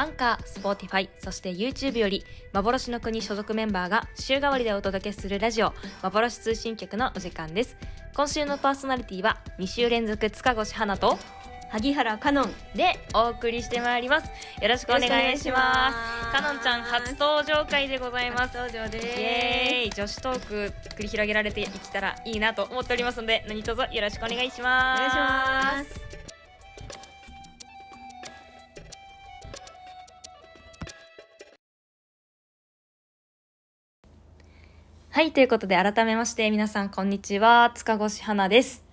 Anchor、Spotify、そして YouTube より幻の国所属メンバーが週替わりでお届けするラジオ幻通信局のお時間です。今週のパーソナリティは2週連続塚越花と萩原香音でお送りしてまいります。よろしくお願いします。かのんちゃん初登場回でございます。登場でイエーイ。女子トーク繰り広げられていきたらいいなと思っておりますので何卒よろしくお願いしおます。願いしますはいということで改めまして皆さんこんにちは。塚越花です。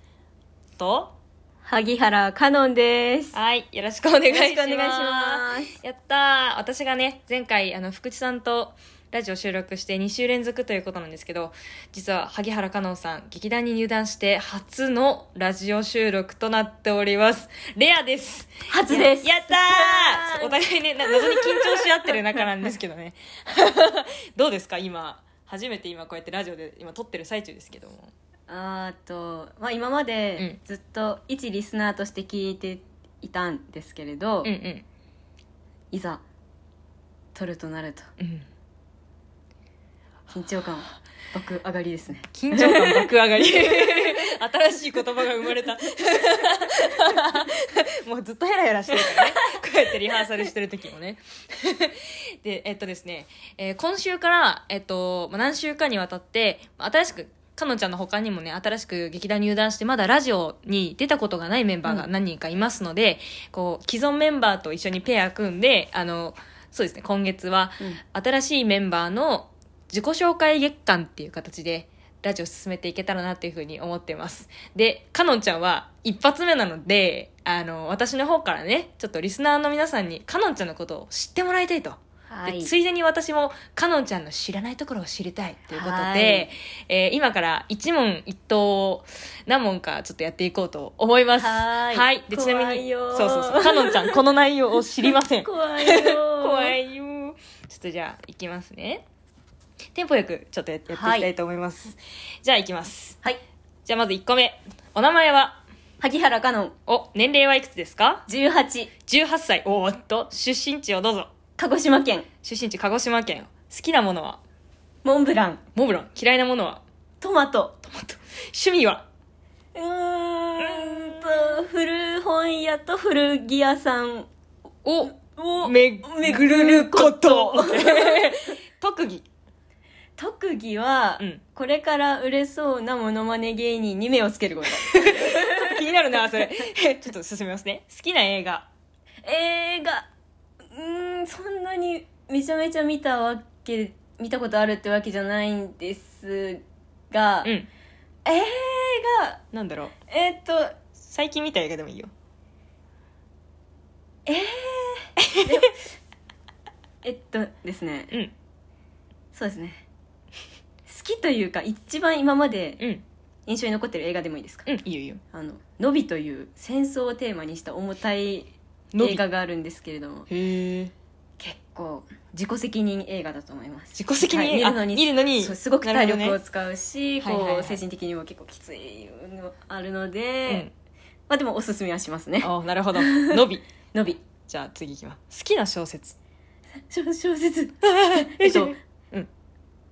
と萩原香音です。はいよろしくお願いします。よろしくお願いします。やったー。私がね前回あの福地さんとラジオ収録して2週連続ということなんですけど実は萩原香音さん劇団に入団して初のラジオ収録となっております。レアです。初です。やったー。お互いねな謎に緊張し合ってる仲なんですけどね。どうですか今？初めて今こうやってラジオで今撮ってる最中ですけども。あーと、まあ、今までずっと一リスナーとして聞いていたんですけれど、うんうん。いざ撮るとなると。うん。緊張感爆上がりですね。緊張感爆上がり。新しい言葉が生まれた。もうずっとヘラヘラしてるからねってリハーサルしてる時もね。でえっとですね、えー今週から、えっとまあ何週かにわたって新しくかのんちゃんの他にもね新しく劇団入団してまだラジオに出たことがないメンバーが何人かいますので、こう既存メンバーと一緒にペア組んであのそうですね今月は新しいメンバーの自己紹介月間っていう形でラジオ進めていけたらなっていうふうに思ってます。で、かのんちゃんは一発目なので、あの、私の方からね、ちょっとリスナーの皆さんにかのんちゃんのことを知ってもらいたいと。はい。でついでに私もかのんちゃんの知らないところを知りたいということで、はい。えー今から一問一答を何問かちょっとやっていこうと思います。はい。で、ちなみに、怖いよそうそうそう、かのんちゃんこの内容を知りません。怖いよ 怖いよちょっとじゃあいきますねテンポよくちょっとややっていきたいと思います、じゃあいきます。はい。じゃあまず1個目。お名前は？萩原香音お年齢はいくつですか？18 18歳。おーっと出身地をどうぞ。鹿児島県。出身地鹿児島県。好きなものは？モンブラン。モブロン。嫌いなものは？トマト。トマト。趣味は？うーんと古本屋と古着屋さん。おをめぐること。特技特技は、うん。これから売れそうなモノマネ芸人に目をつけること。気になるなそれ。ちょっと進みますね。好きな映画。映画うーんそんなにめちゃめちゃ見たわけ見たことあるってわけじゃないんですが、うん。映画なんだろう。えーっと最近見た映画でもいいよ。えっとですね。うん。そうですね。好きというか一番今までうん。印象に残ってる映画でもいいですか？うんいいよいいよ。あの「ノビ」という戦争をテーマにした重たい映画があるんですけれどもへえ。結構自己責任映画だと思います。自己責任？はい見るのにあ見るのに？そうすごく体なるほどね。力を使うし、はいはいはい。こう精神的にも結構きついのあるのうで、ん。まあでもおすすめはしますね。あなるほど。のび。のび。じゃあ次いきます。好きな小説。小 小説。ええっと、うん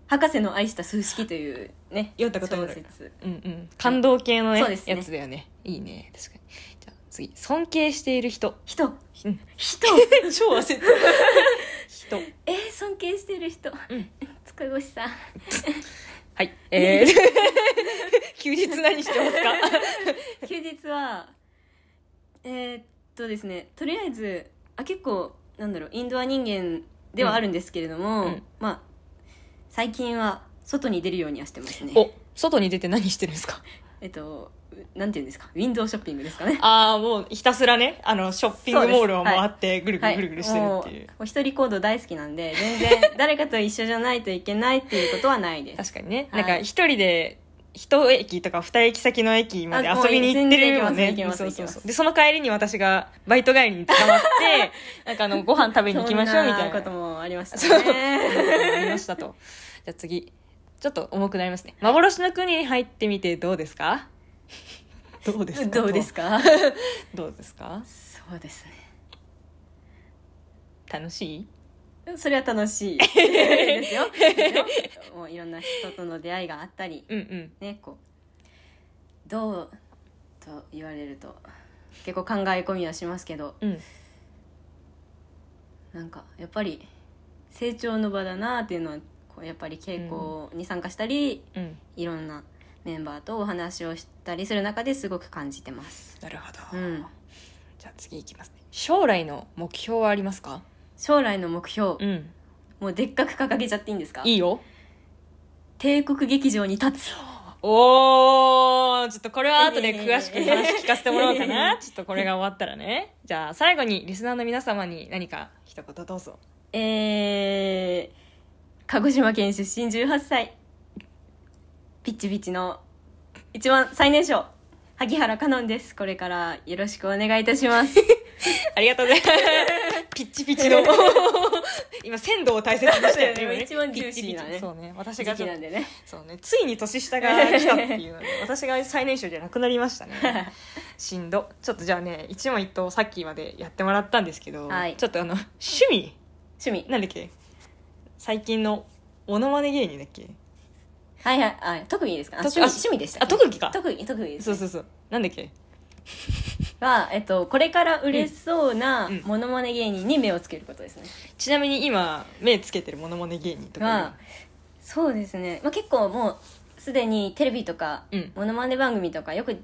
博士の愛した数式というね読んだことある小説。うんうん。感動系のね,、そうですね。やつだよね。いいね。確かに。じゃあ次尊敬している人。人。うん。人。超焦った。人。えー、尊敬してる人、うん。塚越さん。はい。えー、休日何してますか？休日はえーっとですね。とりあえずあ結構なんだろうインドア人間ではあるんですけれども、うん。うん。まあ最近は外に出るようにはしてますね。お外に出て何してるんですか？えっとなんていうんですか？ウィンドウショッピングですかね。ああもうひたすらね。あのショッピングモールを回ってぐるぐるぐるぐるしてるもっていう、もう一人行動大好きなんで全然誰かと一緒じゃないといけないっていうことはないです。確かにね、はい。なんか一人で一駅とか二駅先の駅まで遊びに行ってるもんねでその帰りに私がバイト帰りに捕まって なんかあのご飯食べに行きましょうみたいな。こともありましたそう。ねありましたと。じゃあ次。ちょっと重くなりますね。幻の国に入ってみてどうですか？どうですかどうですか？どうですか？そうですね。楽しい？それは楽しい。ですよ。ですよ。もういろんな人との出会いがあったりうんうん。ねこうどうと言われると結構考え込みはしますけどうん。なんかやっぱり成長の場だなっていうのはこうやっぱり稽古に参加したり、うん。いろんなメンバーとお話をしたりする中ですごく感じてます。なるほど、うん。じゃあ次いきますね。将来の目標はありますか？将来の目標、うん。もうでっかく掲げちゃっていいんですか？いいよ。帝国劇場に立つ。おーちょっとこれは後で詳しく話聞かせてもらおうかな。ちょっとこれが終わったらね。じゃあ最後にリスナーの皆様に何か一言どうぞ。えー、鹿児島県出身18歳。ピッチピチの一番最年少萩原香音です。これからよろしくお願いいたします。ありがとうございますピッチピチの。今鮮度を大切にしたよね。一番ジューシーなね。そうね私時がなんでね。そうね。ついに年下が来たっていうので 私が最年少じゃなくなりましたね。しんど。ちょっとじゃあね一問一答さっきまでやってもらったんですけど、はい。ちょっとあの趣味。趣味。なんだっけ？最近のモノマネ芸人だっけ？はいはい。あ特技ですか？あ特趣味。でしたあ特技か。特技特技ですそうそうそう。なんだっけ？は、えっと、これから売れそうなうん。モノマネ芸人に目をつけることですね、ちなみに今目つけてるモノマネ芸人とかがそうですね、まあ、結構もうすでにテレビとか、うん。モノマネ番組とかよく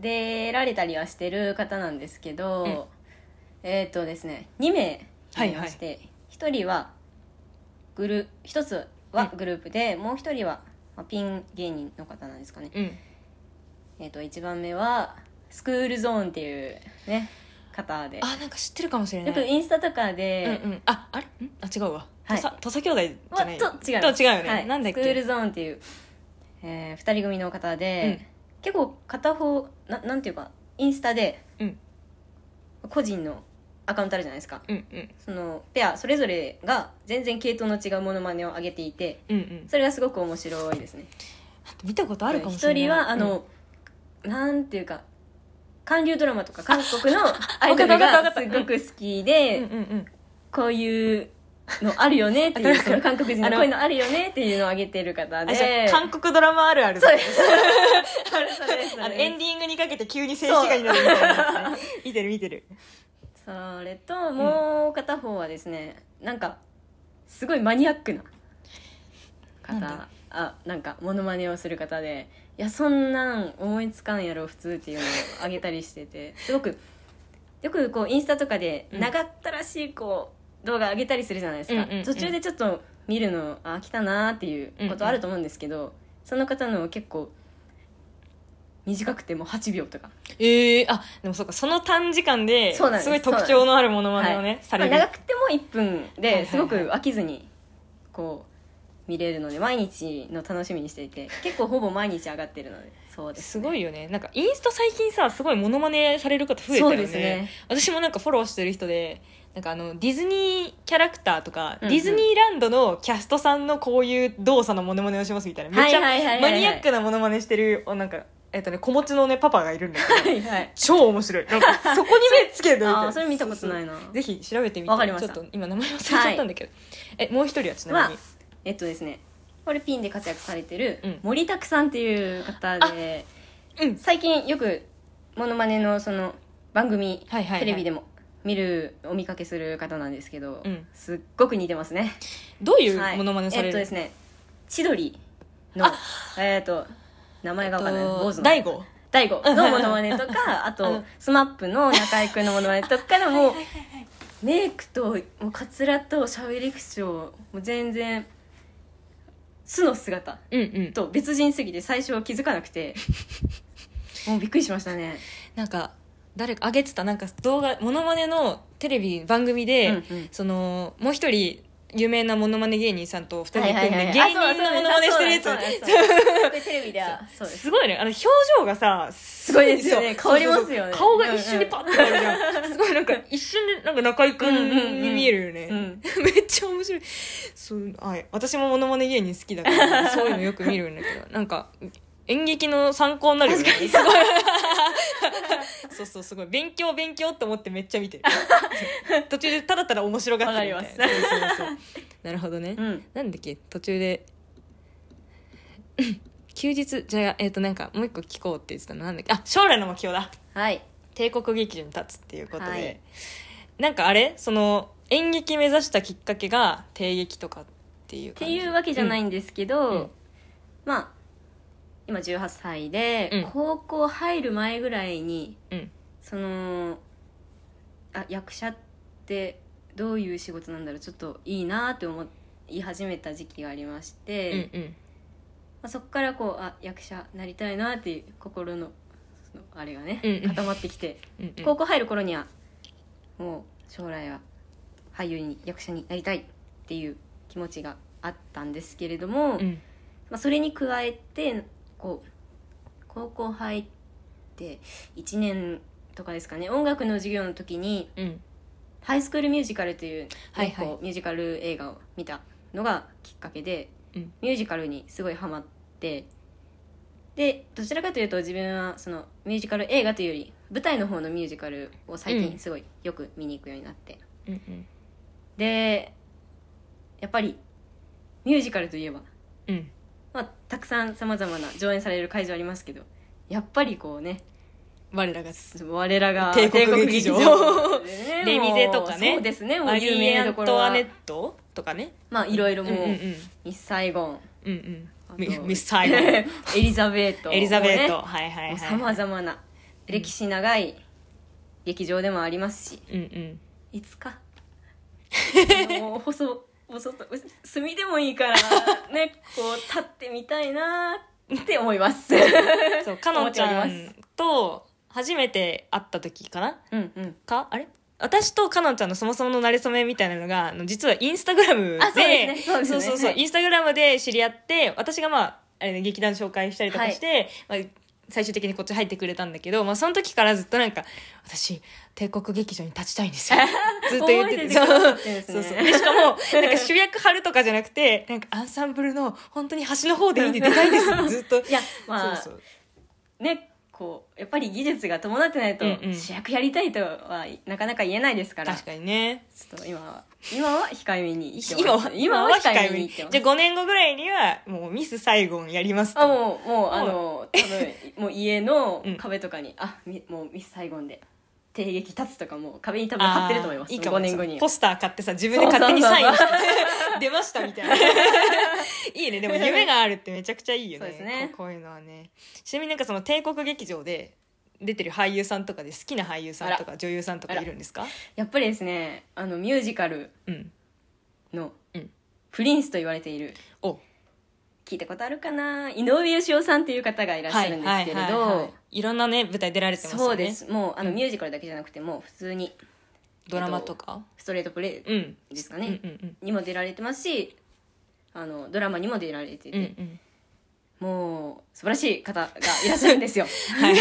出られたりはしてる方なんですけど、うん。えっ、とですね2名いまして、1人はグル1つはグループで、もう1人は、まあ、ピン芸人の方なんですかね、うん。えっ、と1番目はスクールゾーンっていうね方で。あなんか知ってるかもしれなよいくインスタとかで、うんうん。ああれ？ん？あ違うわ。はい。土佐土佐兄弟じゃない。まあと違う。と違うよね、はい、なんだっスクールけゾーンっていう、えー、2人組の方で、結構片方ななんていうかインスタでうん。個人のアカウントあるじゃないですか。うんうん。そのペアそれぞれが全然系統の違うモノマネを上げていてうんうん。それがすごく面白いですね。見たことあるかもしれない。一人はあの、なんていうか韓流ドラマとか韓国のアイドルがすごく好きうんで、うんうんうん。こういうのあるよねっていう その韓国人あののこういうのあるよねっていうのを上げてる方で。あ韓国ドラマあるある。そう ですそれそれそれ。あのエンディングにかけて急に静止画になるみたいな。見てる見てる。それともう片方はですねなんかすごいマニアックな方。あなんかモノマネをする方でいやそんなん思いつかんやろ普通っていうのをあげたりしてて。すごくよくこうインスタとかでうん。長ったらしいこう動画上げたりするじゃないですか、うんうんうん。途中でちょっと見るのあ来たなーっていうことあると思うんですけど、その方の結構短くても8秒とか。ええあでもそうかその短時間です。すごい特徴のあるものまねをね、はいされる、まあ長くても1分ですごく飽きずにこう見れるので毎日の楽しみにしていて結構ほぼ毎日上がってるのでそうです、すごいよね。なんかインスタ最近さすごいモノマネされる方増えたよね。ですね。私もなんかフォローしてる人でなんかあのディズニーキャラクターとか、うんうん。ディズニーランドのキャストさんのこういう動作のモノマネをしますみたいな。めっちゃはいはいはいはいマニアックなモノマネしてるおなんかえっとね子持ちのねパパがいるんだけどはいはい。超面白い。なんか そこに目つけるみたそれ見たことないな。そうそう。ぜひ調べてみて。わかりました。ちょっと今名前忘れちゃったんだけど、えもう一人はちなはみにえっとですねこれピンで活躍されてるうん。森拓さんっていう方でうん。最近よくモノマネのその番組はいはいはい。テレビでも見るお見かけする方なんですけど、うん。すっごく似てますね。どういうはい。モノマネされる、えっとですね千鳥のえっと名前がわかんない。坊主の。大悟。大悟のモノマネとか あとうん。スマップの中居君のモノマネとかでも メイクともうカツラと喋り口調もう全然素の姿うんうん。と別人すぎて最初は気づかなくて。もうびっくりしましたね。なんか誰か上げてたなんか動画モノマネのテレビ番組で、うんうん。そのもう一人有名なモノマネ芸人さんと二人で組んで芸人のモノマネしてるやつ。す。すごいね。あの表情がさすごいですよね。変わりますよね。顔が一瞬でパッて変わるじゃん、すごいなんか一瞬でなんか中居君に見えるよね、うん。めっちゃ面白い。そうはい。私もモノマネ芸人好きだから そういうのよく見るんだけど。なんか演劇の参考になるよね。すごい。そうそうすごい。勉強勉強って思ってめっちゃ見てる。途中でただただ面白がってるみたいな。わそうそうそう。なるほどね、うん。なんだっけ？途中で休日じゃあえっ、となんかもう一個聞こうって言ってたのなんだっけ？あ将来の目標だ。はい。帝国劇場に立つっていうことで、はい。なんかあれ？その演劇目指したきっかけが帝劇とかっていうっていうわけじゃないんですけど、うん。まあ今18歳で、うん。高校入る前ぐらいにうん。そのあ役者ってどういう仕事なんだろう？ちょっといいなって思い始めた時期がありまして、うんうんまあ、そこからこうあ役者なりたいなっていう心のそのあれがね、うんうん。固まってきて、うんうん。高校入る頃にはもう将来は俳優に役者になりたいっていう気持ちがあったんですけれども、うん。まあ、それに加えてこう高校入って1年とかですかね音楽の授業の時にうん「ハイスクールミュージカル」という,、はいはい。こうミュージカル映画を見たのがきっかけでうん。ミュージカルにすごいハマってでどちらかというと自分はそのミュージカル映画というより舞台の方のミュージカルを最うん。近すごいよく見に行くようになって、うんうん。でやっぱりミュージカルといえばうん。まあ、たくさんさまざまな上演される会場ありますけどやっぱりこうね我らが我らが帝国劇場。レミゼとかね。そうですねもマう有リー・ア名どころは。ントワネットとかね。まあいろいろもう、うんうんうん。ミス・サイゴン。うんうんミ ミス・サイゴンエリザベートエリザベート、はいはいはいねさまざまな歴史長い劇場でもありますし。うんうん。いつか。もう細細と墨でもいいからねこう立ってみたいなって思います。そうかのんちゃんと初めて会った時かな？うんうん。か？あれ？私とかのんちゃんのそもそもの馴れ初めみたいなのがあの実はインスタグラムであそうそうそうそうそう。はい。インスタグラムで知り合って私がまああれ、ね、劇団紹介したりとかして、まあ、最終的にこっち入ってくれたんだけど、まあ、その時からずっとなんか私帝国劇場に立ちたいんですよ。ずっと言ってて。覚えててくださってるんですね。そうそう。でしかもなんか主役張るとかじゃなくてなんかアンサンブルの本当に端の方でいいんで出たいんです ずっと。いやまあそうそう。ねこうやっぱり技術が伴ってないとうんうん。主役やりたいとはなかなか言えないですから、確かにね。ちょっと今は今は控えめに言って今はます今は控えめ。に言ってます。じゃあ5年後ぐらいにはもうミスサイゴンやりますと。あもうもうあの多分もう家のうん。壁とかに、あみもうミスサイゴンで帝劇立つとかもう壁に多分貼ってると思います。いいかも。5年後に。ポスター買ってさ自分で勝手にサインして出ましたみたいな。いいね。でも夢があるってめちゃくちゃいいよね。そうですね。こうこういうのはね。ちなみになんかその帝国劇場で出てる俳優さんとかで好きな俳優さんとか女優さんとかいるんですか？やっぱりですねあのミュージカルうん。のうん。プリンスと言われている。お聞いたことあるかな？井上芳雄さんっていう方がいらっしゃるんですけれど、はいはいはいはい。いろんなね舞台出られてますよね。そうです。もうあのうん。ミュージカルだけじゃなくてもう普通にドラマとか？ストレートプレイうん。ですかね、うんうんうん。にも出られてますしあのドラマにも出られてて、うんうん。もう素晴らしい方がいらっしゃるんですよ。はい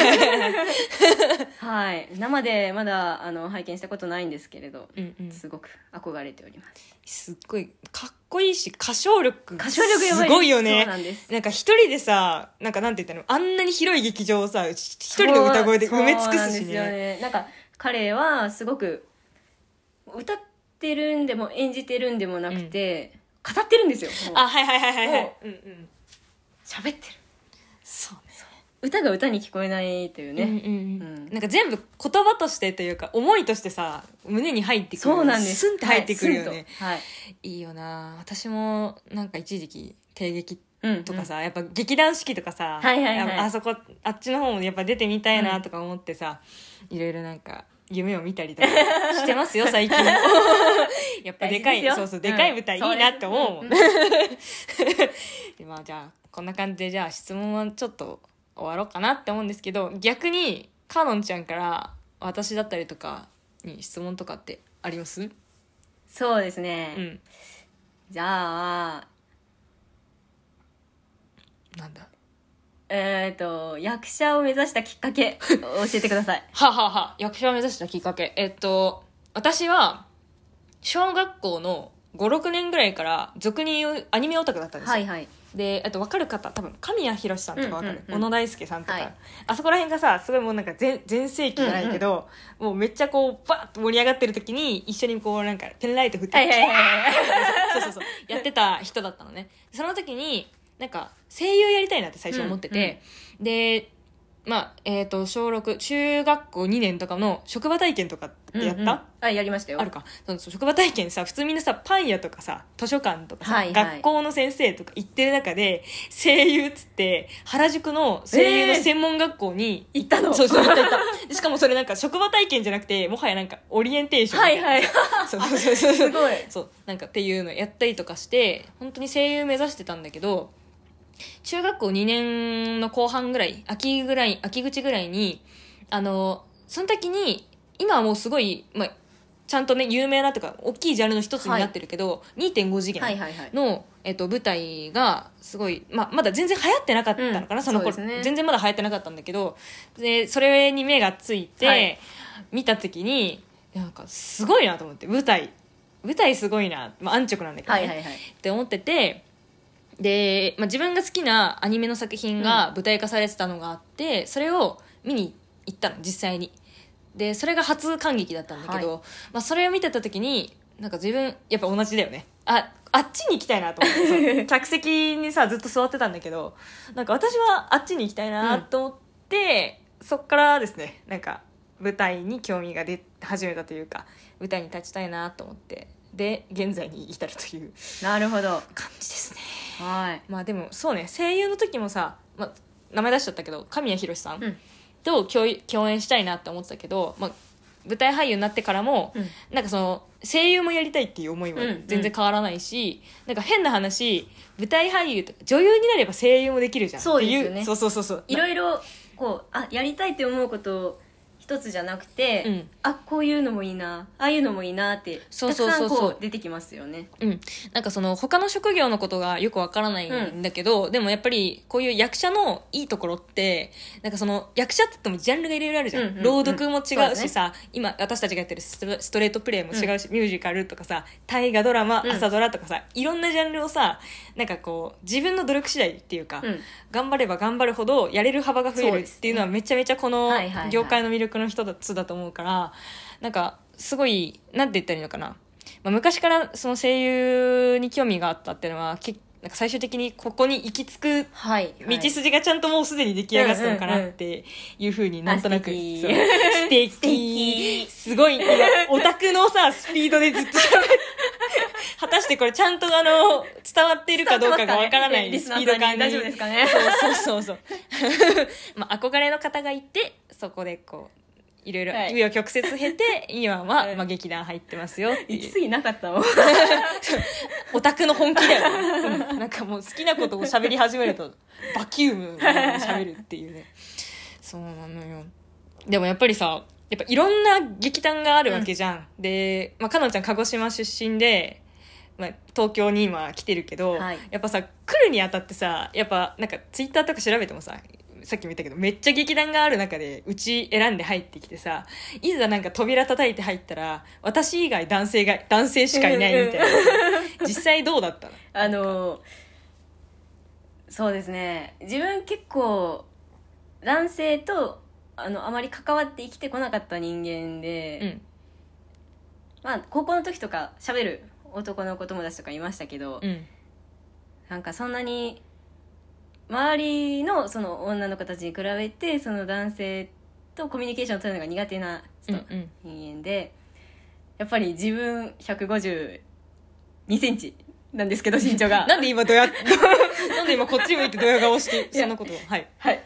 生でまだあの拝見したことないんですけれど、うんうん。すごく憧れております。すっごいかっこいいし歌唱力歌唱力やばいす。ごいよね。なんです。なんか一人でさなんかなんて言ったの？あんなに広い劇場をさ一人の歌声で埋め尽くすしそうなんねね。なんか彼はすごく歌ってるんでも演じてるんでもなくて、語ってるんですよ。あはいはいはいはいはい。もうんうん。喋ってる。そう。ね歌が歌に聞こえないというね、うんうんうん。うん。なんか全部言葉としてというか思いとしてさ胸に入ってくるそうなんです。スンって入ってくるよね、はいはい。い、いよな。私もなんか一時期帝劇うんとかさ、やっぱ劇団四季とかさ、はいはいはい。ああそこあっちの方もやっぱ出てみたいなとか思ってさ、いろいろなんか夢を見たりとか してますよ最近。も やっぱでかいそうそううんでかい舞台いいなって思うもん、そうで まあじゃあこんな感じでじゃあ質問はちょっと終わろうかなって思うんですけど逆にかのんちゃんから私だったりとかに質問とかってあります？そうですね、うん。じゃあなんだ？えっ、と役者を目指したきっかけ 教えてください。はあはあは。あ役者を目指したきっかけ。えっと私は小学校の56年ぐらいから俗に言うアニメオタクだったんですよ、はいはいであと分かる方多分神谷博さんとか分かる、うんうん。うん小野大輔さんとか、はい。あそこら辺がさすごいもうなんか全全盛期じゃないけど、もうめっちゃこうバーッと盛り上がってる時に一緒にこうなんかペンライト振って、はいはいはいはい。そうそうそう。やってた人だったのね。その時になんか声優やりたいなって最初思ってて、でまあえっ、と小6中学校2年とかの職場体験とかってやった、うんうん。あやりましたよ。あるか。そうそう職場体験さ普通みんなさパン屋とかさ図書館とかさ、はいはい。学校の先生とか行ってる中で声優っつって原宿の声優の専門学校に、行ったの？そうそう行った行った。でしかもそれなんか職場体験じゃなくてもはやなんかオリエンテーションはいはい。そうそうそう。すごい。そうなんかっていうのやったりとかして本当に声優目指してたんだけど中学校2年の後半ぐらい秋ぐらい秋口ぐらいにあのその時に今はもうすごい、まあ、ちゃんとね有名なとか大きいジャンルの一つになってるけど、2.5次元はいはいはい。の、えっと、舞台がすごい、まあ、まだ全然流行ってなかったのかな、うんその頃。ね。全然まだ流行ってなかったんだけどでそれに目がついて、はい。見た時になんかすごいなと思って舞台。舞台すごいな、まあ、安直なんだけど、ね。はいはいはい。って思っててで、まあ、自分が好きなアニメの作品が舞台化されてたのがあって、それを見に行ったの実際に。でそれが初感激だったんだけど、はまあ、それを見てた時になんか自分やっぱ同じだよね。ああっちに行きたいなと思って 客席にさずっと座ってたんだけどなんか私はあっちに行きたいなと思って、そっからですねなんか舞台に興味が出始めたというか舞台に立ちたいなと思ってで現在に至るというなるほど。感じですねはい。まあでもそうね声優の時もさ、まあ、名前出しちゃったけど神谷博さんうん。と共共演したいなって思ってたけど、まあ、舞台俳優になってからも、うん。なんかその声優もやりたいっていう思いはうん全然変わらないし、なんか変な話舞台俳優とか女優になれば声優もできるじゃんそうですよね。っていうそうそうそうそう。いろいろこうあやりたいって思うこと一つじゃなくて、うん。あこういうのもいいなああいうのもいいなってそうそうそうそう。たくさんこう出てきますよね。うん、なんかその他の職業のことがよくわからないんだけど、でもやっぱりこういう役者のいいところってなんかその役者って言ってもジャンルがいろいろあるじゃん,、うんうんうん。朗読も違そうしさ、今私たちがやってるストレートプレイも違うし、ミュージカルとかさ大河ドラマ、うん。朝ドラとかさいろんなジャンルをさなんかこう自分の努力次第っていうか、うん。頑張れば頑張るほどやれる幅が増えるっていうのはめちゃめちゃこの業界の魅力の一つだと思うからなんかすごいなんて言ったらいいのかな、まあ、昔からその声優に興味があったっていうのはけなんか最終的にここに行き着くはい道筋がちゃんともうすでに出来上がったのかなってい。うふうになんとなく、う素敵。素敵。すごい今オタクのさスピードでずっと 果たしてこれちゃんとあの伝わっているかどうかがわからないリスピード感に。大丈夫ですかね。そうそうそうそう。まあ憧れの方がいてそこでこういろいろはい。紆余曲折経て 今は、はいまあ、劇団入ってますよ行き過ぎなかったもん。オタクの本気だよね、うん。なんかもう好きなことを喋り始めるとバキュームで喋るっていうね。そうなのよ。でもやっぱりさやっぱいろんな劇団があるわけじゃん、で、まあ、かのんちゃん鹿児島出身で、まあ、東京に今来てるけど、はい。やっぱさ来るにあたってさやっぱなんかツイッターとか調べてもささっきも言ったけどめっちゃ劇団がある中でうち選んで入ってきてさいざなんか扉叩いて入ったら私以外男性が男性しかいないみたいな。実際どうだったの？あのそうですね。自分結構男性とあのあまり関わって生きてこなかった人間で、うん。まあ高校の時とか喋る男の子友達とかいましたけど、うん。なんかそんなに周りのその女の子たちに比べてその男性とコミュニケーションを取るのが苦手な人、うんうん。人間でやっぱり自分152センチなんですけど 身長が。なんで今どや なんで今こっち向いてドヤ顔してそんなことを。はい。はい。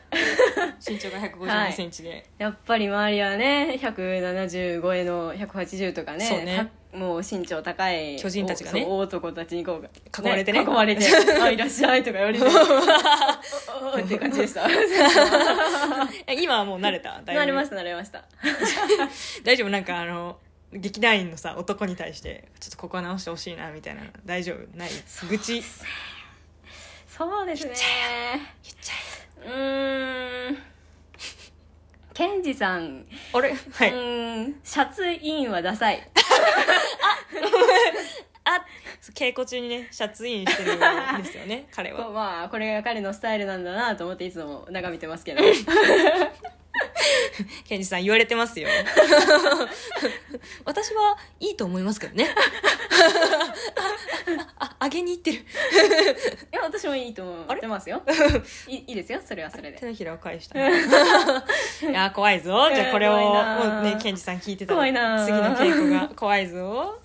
身長が1 5 2はいセンチで、やっぱり周りはね170超えの180とかねそうね。たもう身長高い巨人たちがね。男たちにこう囲まれてね。囲まれて「あいらっしゃい」とか言われて。って感じでした。え今はもう慣れた？慣れました慣れました。大丈夫？なんかあの劇団員のさ男に対してちょっとここは直してほしいなみたいな。の大丈夫？ない？愚痴？言っそうですね。ちゃうーんケンジさん、えあれ？はい。うーんシャツインはダサい。あ稽古中にねシャツインしてるんですよね 彼こはうまあこれが彼のスタイルなんだなと思っていつも眺めてますけど ケンジさん言われてますよ。私はいいと思いますけどね。ああげに行ってるいや私もいいと思ってますよいいいいですよそれはそれで手のひらを返したいや怖いぞじゃあこれをもうねケンジさん聞いてたら怖いな次の稽古が怖いぞ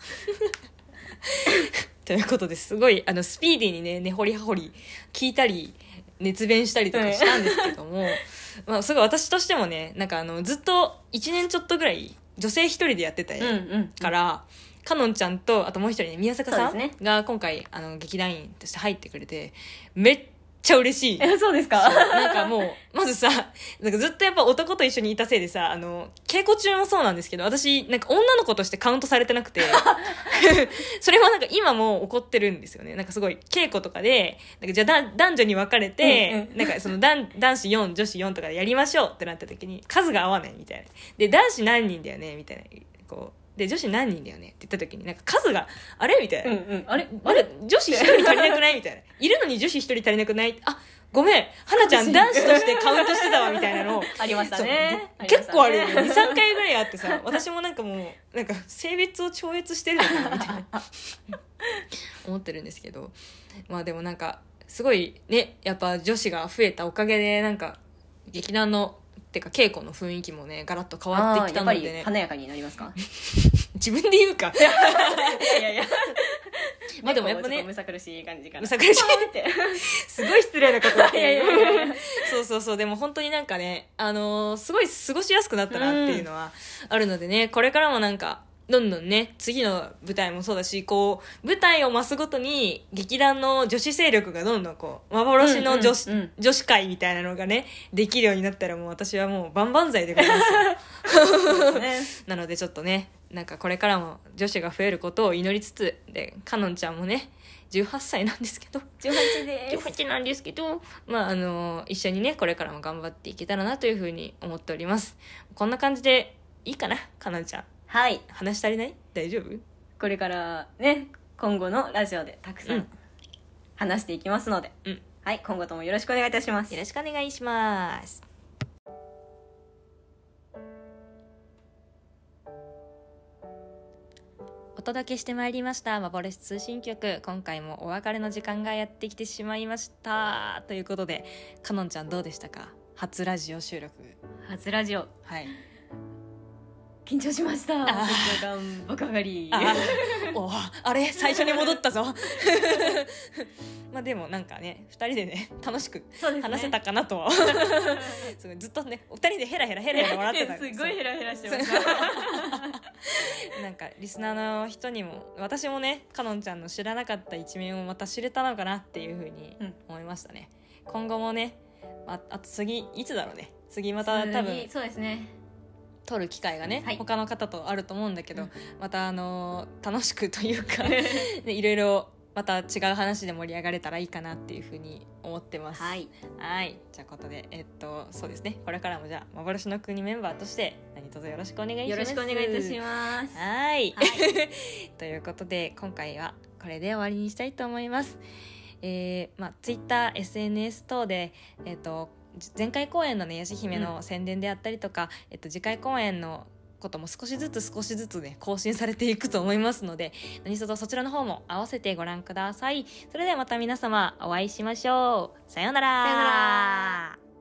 ということですごいあのスピーディーにね根掘り葉掘り聞いたり熱弁したりとかしたんですけども、まあ、すごい私としてもねなんかあのずっと1年ちょっとぐらい女性一人でやってたうんうんから、かのんちゃんとあともう一人ね宮坂さんが今回あの劇団員として入ってくれてめっちゃ嬉しいえそうですか？なんかもう、まずさ、なんかずっとやっぱ男と一緒にいたせいでさ、あの、稽古中もそうなんですけど、私、なんか女の子としてカウントされてなくて、それはなんか今も怒ってるんですよね。なんかすごい、稽古とかで、なんかじゃあだ男女に分かれて、うんうんなんかその男男子4、女子4とかでやりましょうってなった時に、数が合わないみたいな。で、男子何人だよねみたいな。こう。で、女子何人だよね？って言った時に、なんか数が、あれ？みたいな。うんうんあれ？あれ？女子一人足りなくない？みたいな。いるのに女子一人足りなくない？あ、ごめん。花ちゃん男子としてカウントしてたわ、みたいなの を。ありましたね結構あるよね。りまし2、3回ぐらいあってさ、私もなんかもう、なんか性別を超越してるのかな、みたいな。思ってるんですけど。まあでもなんか、すごいね、やっぱ女子が増えたおかげで、なんか、劇団の、てか稽古の雰囲気もね、ガラッと変わってきたのでね。華やかになりますか？自分で言うか。いやいやいや。まあでもやっぱねむさ苦しい感じかな。むさ苦しい。すごい失礼なことだっていやいやいやいや。そうそうそう。でも本当になんかねあのーすごい過ごしやすくなったなっていうのはあるのでね、これからもなんかどんどんね次の舞台もそうだしこう舞台を増すごとに劇団の女子勢力がどんどんこう幻の女子,、うんうんうん女子会みたいなのがねできるようになったらもう私はもう万々歳でございますね なのでちょっとねなんかこれからも女子が増えることを祈りつつでかのんちゃんもね18歳なんですけど18です18なんですけど、まあ、あの、一緒にね、これからも頑張っていけたらなというふうに思っております。こんな感じでいいかなかなちゃん。はい。話足りない？大丈夫？これからね今後のラジオでたくさうん。ん話していきますので、うん。はい今後ともよろしくお願いいたします。よろしくお願いします。お届けしてまいりました幻通信局今回もお別れの時間がやってきてしまいました。ということでかのんちゃんどうでしたか？初ラジオ収録。初ラジオ。はい緊張しました。爆上がり。あおあれ？最初に戻ったぞ。まあでもなんかね2人でね楽しく話せたかなと。はすごいずっとねお二人でヘラヘラヘラヘラ笑ってたすごいヘラヘラしてましそうた。なんかリスナーの人にも私もねかのんちゃんの知らなかった一面をまた知れたのかなっていうふうにうん。思いましたね、今後もねああと次いつだろうね。次また多分次そうですね撮る機会がね、はい。他の方とあると思うんだけど、うん。またあのー楽しくというか、ね、いろいろまた違う話で盛り上がれたらいいかなっていうふうに思ってます。はい。はい。じゃあことでえっとそうですね。これからもじゃあ幻の国メンバーとして何卒よろしくお願いします。よろしくお願いいたします。はい。はい。ということで今回はこれで終わりにしたいと思います。えー、まあ TwitterSNS 等でえっ、と前回公演のね「やし姫」の宣伝であったりとか、えっと、次回公演のことも少しずつ少しずつね更新されていくと思いますので何卒そちらの方も合わせてご覧ください。それではまた皆様お会いしましょう。さようなら。さようなら